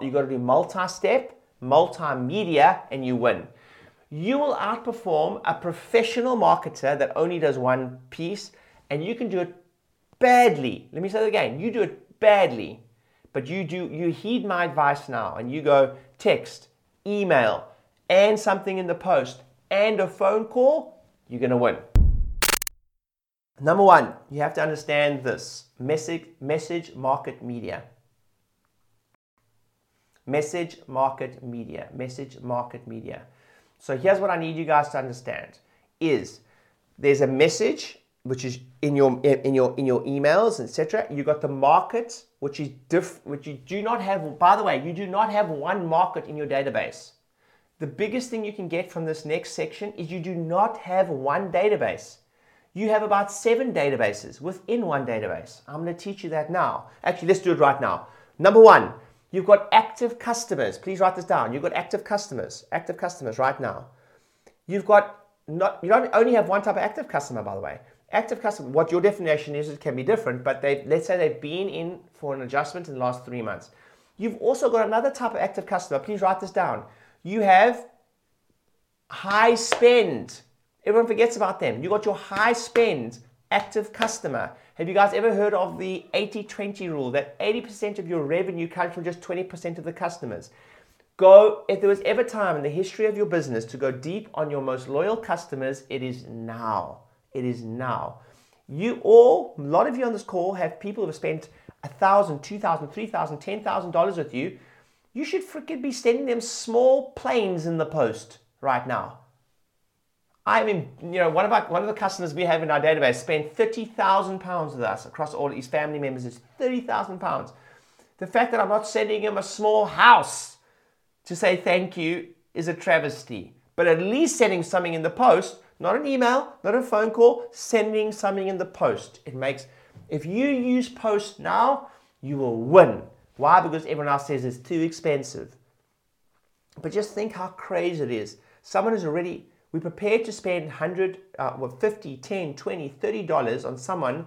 you got to do multi-step, multimedia, and you win. You will outperform a professional marketer that only does one piece, and you can do it badly. Let me say that again. You do it badly, but you do you heed my advice now, and you go text, email, and something in the post, and a phone call. You're gonna win. Number one, you have to understand this message, message market media. Message market media. Message market media. So here's what I need you guys to understand is there's a message which is in your in your in your emails, etc. You got the market, which is diff, which you do not have. By the way, you do not have one market in your database. The biggest thing you can get from this next section is you do not have one database you have about seven databases within one database. I'm going to teach you that now. Actually, let's do it right now. Number one, you've got active customers. Please write this down. You've got active customers, active customers right now. You've got not, you don't only have one type of active customer, by the way. Active customer, what your definition is, it can be different, but they let's say they've been in for an adjustment in the last three months. You've also got another type of active customer. Please write this down. You have high spend Everyone forgets about them. You got your high spend active customer. Have you guys ever heard of the 80 20 rule that 80% of your revenue comes from just 20% of the customers? Go, if there was ever time in the history of your business to go deep on your most loyal customers, it is now. It is now. You all, a lot of you on this call have people who have spent a thousand, two thousand, three thousand, ten thousand dollars with you. You should freaking be sending them small planes in the post right now. I mean, you know, one of our one of the customers we have in our database spent thirty thousand pounds with us across all his family members. Is thirty thousand pounds. The fact that I'm not sending him a small house to say thank you is a travesty. But at least sending something in the post, not an email, not a phone call, sending something in the post. It makes if you use post now, you will win. Why? Because everyone else says it's too expensive. But just think how crazy it is. Someone who's already we're prepared to spend 100, uh, well, 50, 10, 20, 30 dollars on someone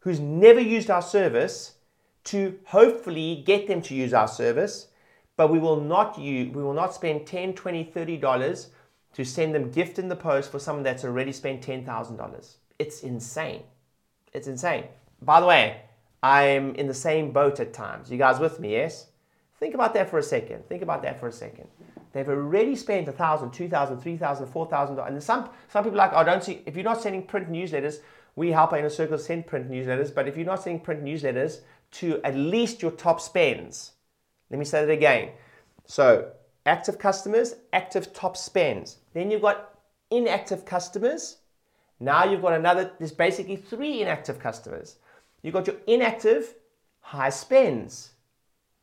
who's never used our service to hopefully get them to use our service, but we will not use, we will not spend 10, 20, 30 dollars to send them gift in the post for someone that's already spent $10,000. It's insane. It's insane. By the way, I'm in the same boat at times. You guys with me, yes? Think about that for a second. Think about that for a second. They've already spent a thousand, two thousand, three thousand, four thousand dollars. And some some people are like, oh, don't see if you're not sending print newsletters, we help our Inner Circle send print newsletters. But if you're not sending print newsletters to at least your top spends, let me say that again. So active customers, active top spends. Then you've got inactive customers. Now you've got another, there's basically three inactive customers. You've got your inactive high spends.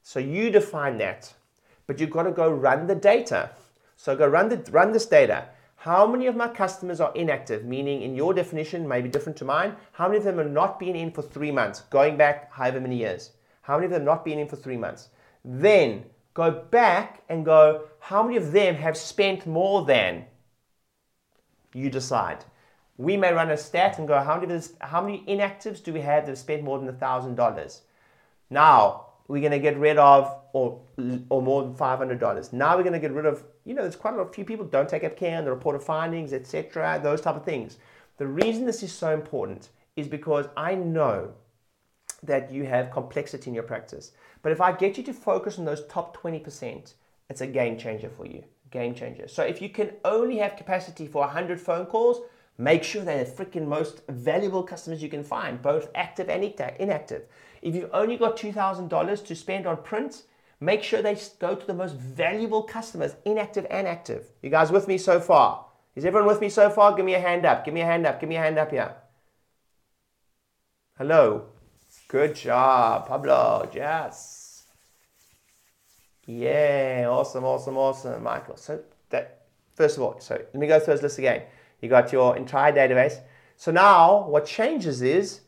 So you define that but you've got to go run the data. So go run, the, run this data. How many of my customers are inactive? Meaning, in your definition, may be different to mine. How many of them are not being in for three months, going back however many years? How many of them have not being in for three months? Then go back and go, how many of them have spent more than? You decide. We may run a stat and go, how many, how many inactives do we have that have spent more than $1,000? Now, we're going to get rid of or or more than $500 now we're going to get rid of you know there's quite a lot, few people don't take up care and the report of findings etc those type of things. The reason this is so important is because i know that you have complexity in your practice. But if i get you to focus on those top 20% it's a game changer for you. Game changer. So if you can only have capacity for 100 phone calls make sure they're the freaking most valuable customers you can find both active and inactive if you've only got $2,000 to spend on print, make sure they go to the most valuable customers, inactive and active. You guys with me so far? Is everyone with me so far? Give me a hand up. Give me a hand up. Give me a hand up here. Hello. Good job, Pablo. Yes. Yeah, awesome, awesome, awesome, Michael. So that first of all, so let me go through this list again. You got your entire database. So now what changes is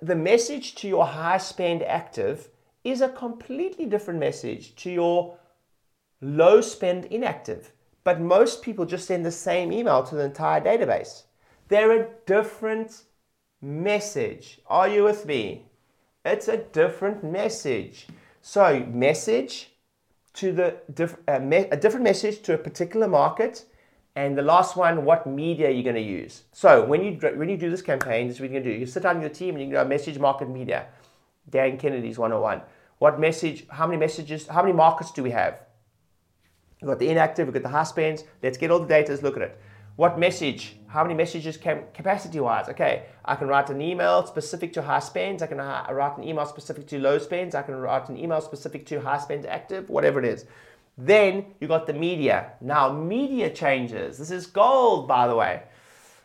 the message to your high spend active is a completely different message to your low spend inactive. But most people just send the same email to the entire database. They're a different message. Are you with me? It's a different message. So, message to the diff- uh, me- a different message to a particular market. And the last one, what media you're going to use. So when you when you do this campaign, this is what you're going to do. You sit down with your team and you go message market media. Dan Kennedy's 101. What message, how many messages, how many markets do we have? We've got the inactive, we've got the high spends. Let's get all the data, let's look at it. What message, how many messages can, capacity wise? Okay, I can write an email specific to high spends. I can write an email specific to low spends. I can write an email specific to high spends active, whatever it is. Then you got the media. Now, media changes. This is gold, by the way.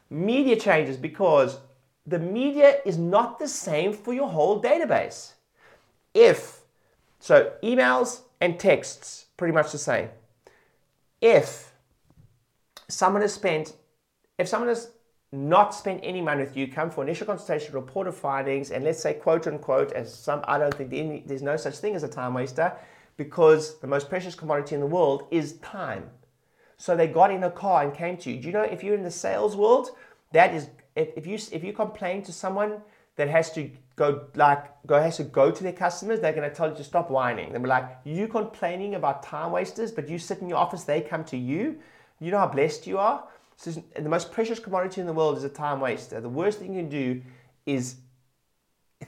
Media changes because the media is not the same for your whole database. If, so emails and texts, pretty much the same. If someone has spent, if someone has not spent any money with you, come for initial consultation, report of findings, and let's say quote unquote, as some, I don't think there's no such thing as a time waster because the most precious commodity in the world is time. So they got in a car and came to you. Do you know if you're in the sales world, that is if, if you if you complain to someone that has to go like go has to go to their customers, they're to tell you to stop whining. They'll be like, you complaining about time wasters, but you sit in your office, they come to you. You know how blessed you are. So the most precious commodity in the world is a time waster. The worst thing you can do is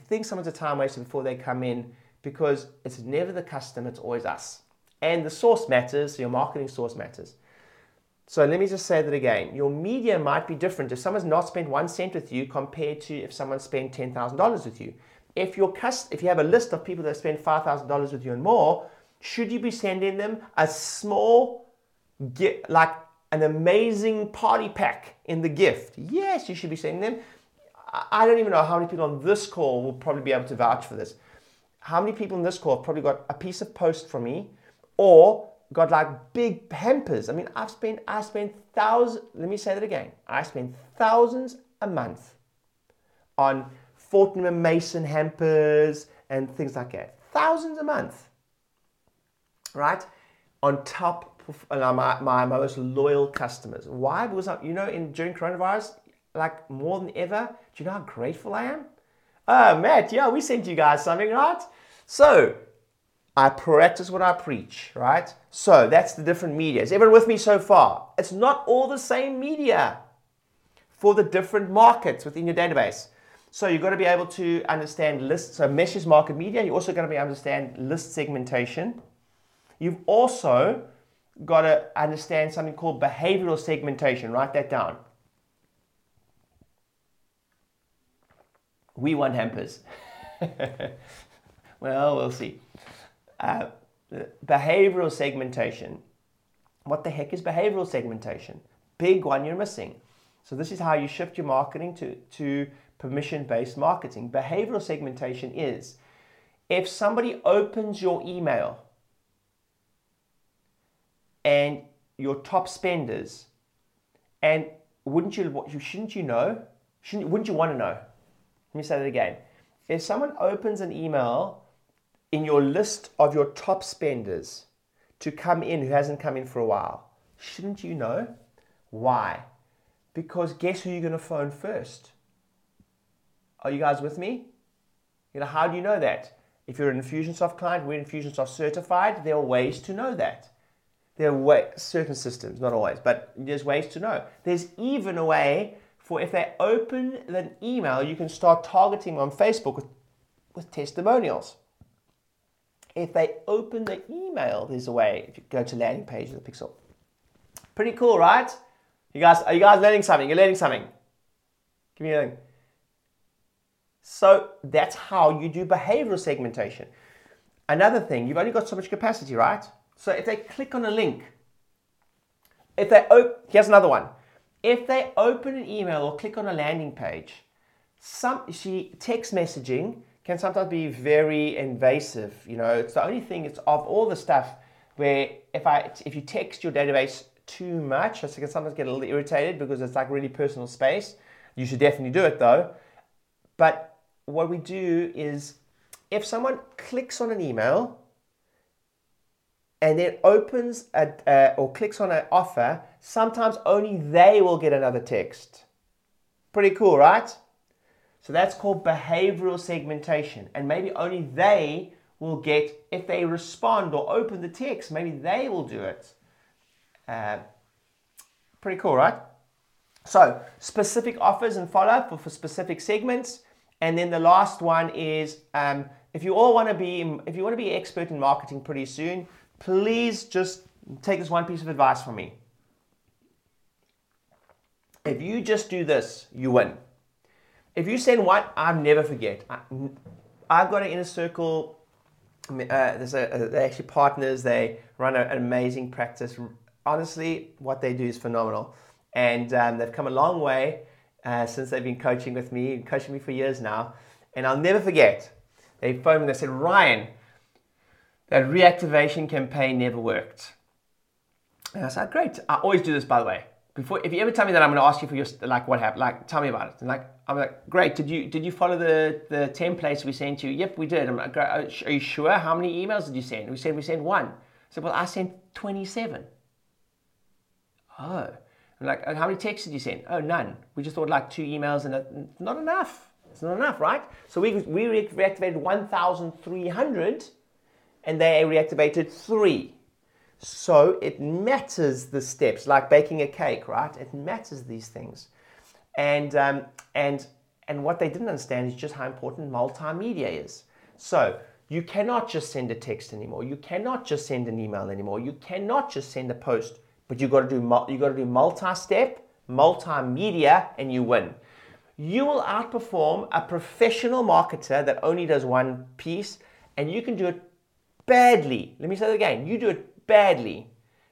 think someone's a time waster before they come in because it's never the customer, it's always us. And the source matters, your marketing source matters. So let me just say that again. Your media might be different if someone's not spent one cent with you compared to if someone spent $10,000 with you. If, your cust- if you have a list of people that spend $5,000 with you and more, should you be sending them a small, gift, like an amazing party pack in the gift? Yes, you should be sending them. I don't even know how many people on this call will probably be able to vouch for this how many people in this call have probably got a piece of post from me or got like big hampers? I mean, I've spent, I spent thousands, let me say that again. I spend thousands a month on Fortnum & Mason hampers and things like that. Thousands a month, right? On top of uh, my, my most loyal customers. Why? Because, I, you know, in during coronavirus, like more than ever, do you know how grateful I am? Oh, Matt, yeah, we sent you guys something, right? So, I practice what I preach, right? So, that's the different media. Is everyone with me so far? It's not all the same media for the different markets within your database. So, you've got to be able to understand lists, so message market media. You're also going to be understand list segmentation. You've also got to understand something called behavioral segmentation. Write that down. We want hampers. well, we'll see. Uh, behavioral segmentation. What the heck is behavioral segmentation? Big one you're missing. So, this is how you shift your marketing to, to permission based marketing. Behavioral segmentation is if somebody opens your email and your top spenders, and wouldn't you, shouldn't you know? Shouldn't, wouldn't you want to know? Let me say that again. If someone opens an email in your list of your top spenders to come in who hasn't come in for a while, shouldn't you know? Why? Because guess who you're going to phone first? Are you guys with me? You know, how do you know that? If you're an Infusionsoft client, we're Infusionsoft certified, there are ways to know that. There are way, certain systems, not always, but there's ways to know. There's even a way for if they open an email, you can start targeting on Facebook with, with testimonials. If they open the email, there's a way. If you go to landing page of the Pixel, pretty cool, right? You guys, are you guys learning something? You're learning something. Give me a thing. So that's how you do behavioral segmentation. Another thing, you've only got so much capacity, right? So if they click on a link, if they open, here's another one. If they open an email or click on a landing page, some she text messaging can sometimes be very invasive. You know, it's the only thing. It's of all the stuff where if I if you text your database too much, I can sometimes get a little irritated because it's like really personal space. You should definitely do it though. But what we do is if someone clicks on an email and then opens a, uh, or clicks on an offer, sometimes only they will get another text. Pretty cool, right? So that's called behavioral segmentation. And maybe only they will get, if they respond or open the text, maybe they will do it. Uh, pretty cool, right? So, specific offers and follow up for, for specific segments. And then the last one is um, if you all want to be, if you want to be expert in marketing pretty soon, please just take this one piece of advice from me. If you just do this, you win. If you send one, I'll never forget. I, have got an inner circle. Uh, there's a, they're actually partners. They run a, an amazing practice. Honestly, what they do is phenomenal, and um, they've come a long way uh, since they've been coaching with me, coaching me for years now. And I'll never forget. They phoned me. and They said, "Ryan, that reactivation campaign never worked." And I said, "Great. I always do this, by the way." before if you ever tell me that I'm going to ask you for your like what happened, like tell me about it. And like I'm like, great. Did you did you follow the the templates we sent you? Yep, we did. I'm like, are you sure? How many emails did you send? We said we sent one. I said, well, I sent 27. Oh, I'm like, how many texts did you send? Oh, none. We just thought like two emails and a, not enough. It's not enough, right? So we we reactivated 1,300, and they reactivated three. So it matters the steps, like baking a cake, right? It matters these things. And, um, and, and what they didn't understand is just how important multimedia is. So you cannot just send a text anymore. You cannot just send an email anymore. You cannot just send a post. But you got to do you got to do multi-step, multimedia, and you win. You will outperform a professional marketer that only does one piece, and you can do it badly. Let me say that again. You do it badly,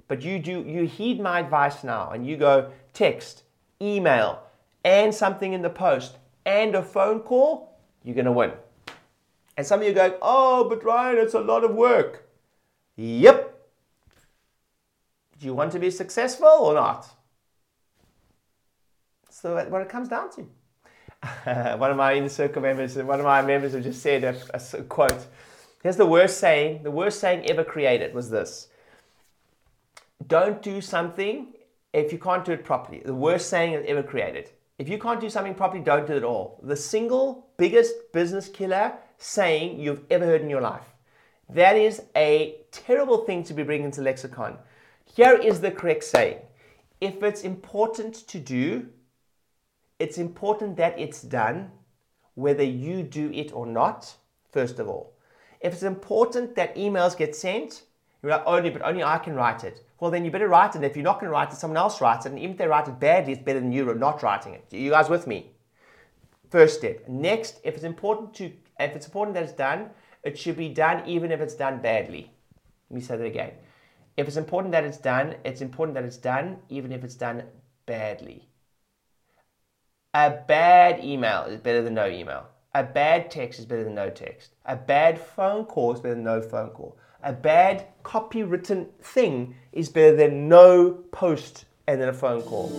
but you do you heed my advice now and you go text, email, and something in the post and a phone call, you're gonna win. And some of you go, oh, but Ryan, it's a lot of work. Yep. Do you want to be successful or not? So what it comes down to. one of my inner circle members, one of my members have just said a, a quote. Here's the worst saying, the worst saying ever created was this don't do something if you can't do it properly. The worst saying ever created. If you can't do something properly, don't do it at all. The single biggest business killer saying you've ever heard in your life. That is a terrible thing to be bringing to lexicon. Here is the correct saying. If it's important to do, it's important that it's done, whether you do it or not, first of all. If it's important that emails get sent, you're like, only, but only I can write it well, then you better write it. If you're not going to write it, someone else writes it. And even if they write it badly, it's better than you not writing it. You guys with me? First step. Next, if it's important to, if it's important that it's done, it should be done even if it's done badly. Let me say that again. If it's important that it's done, it's important that it's done even if it's done badly. A bad email is better than no email. A bad text is better than no text. A bad phone call is better than no phone call a bad copywritten thing is better than no post and then a phone call.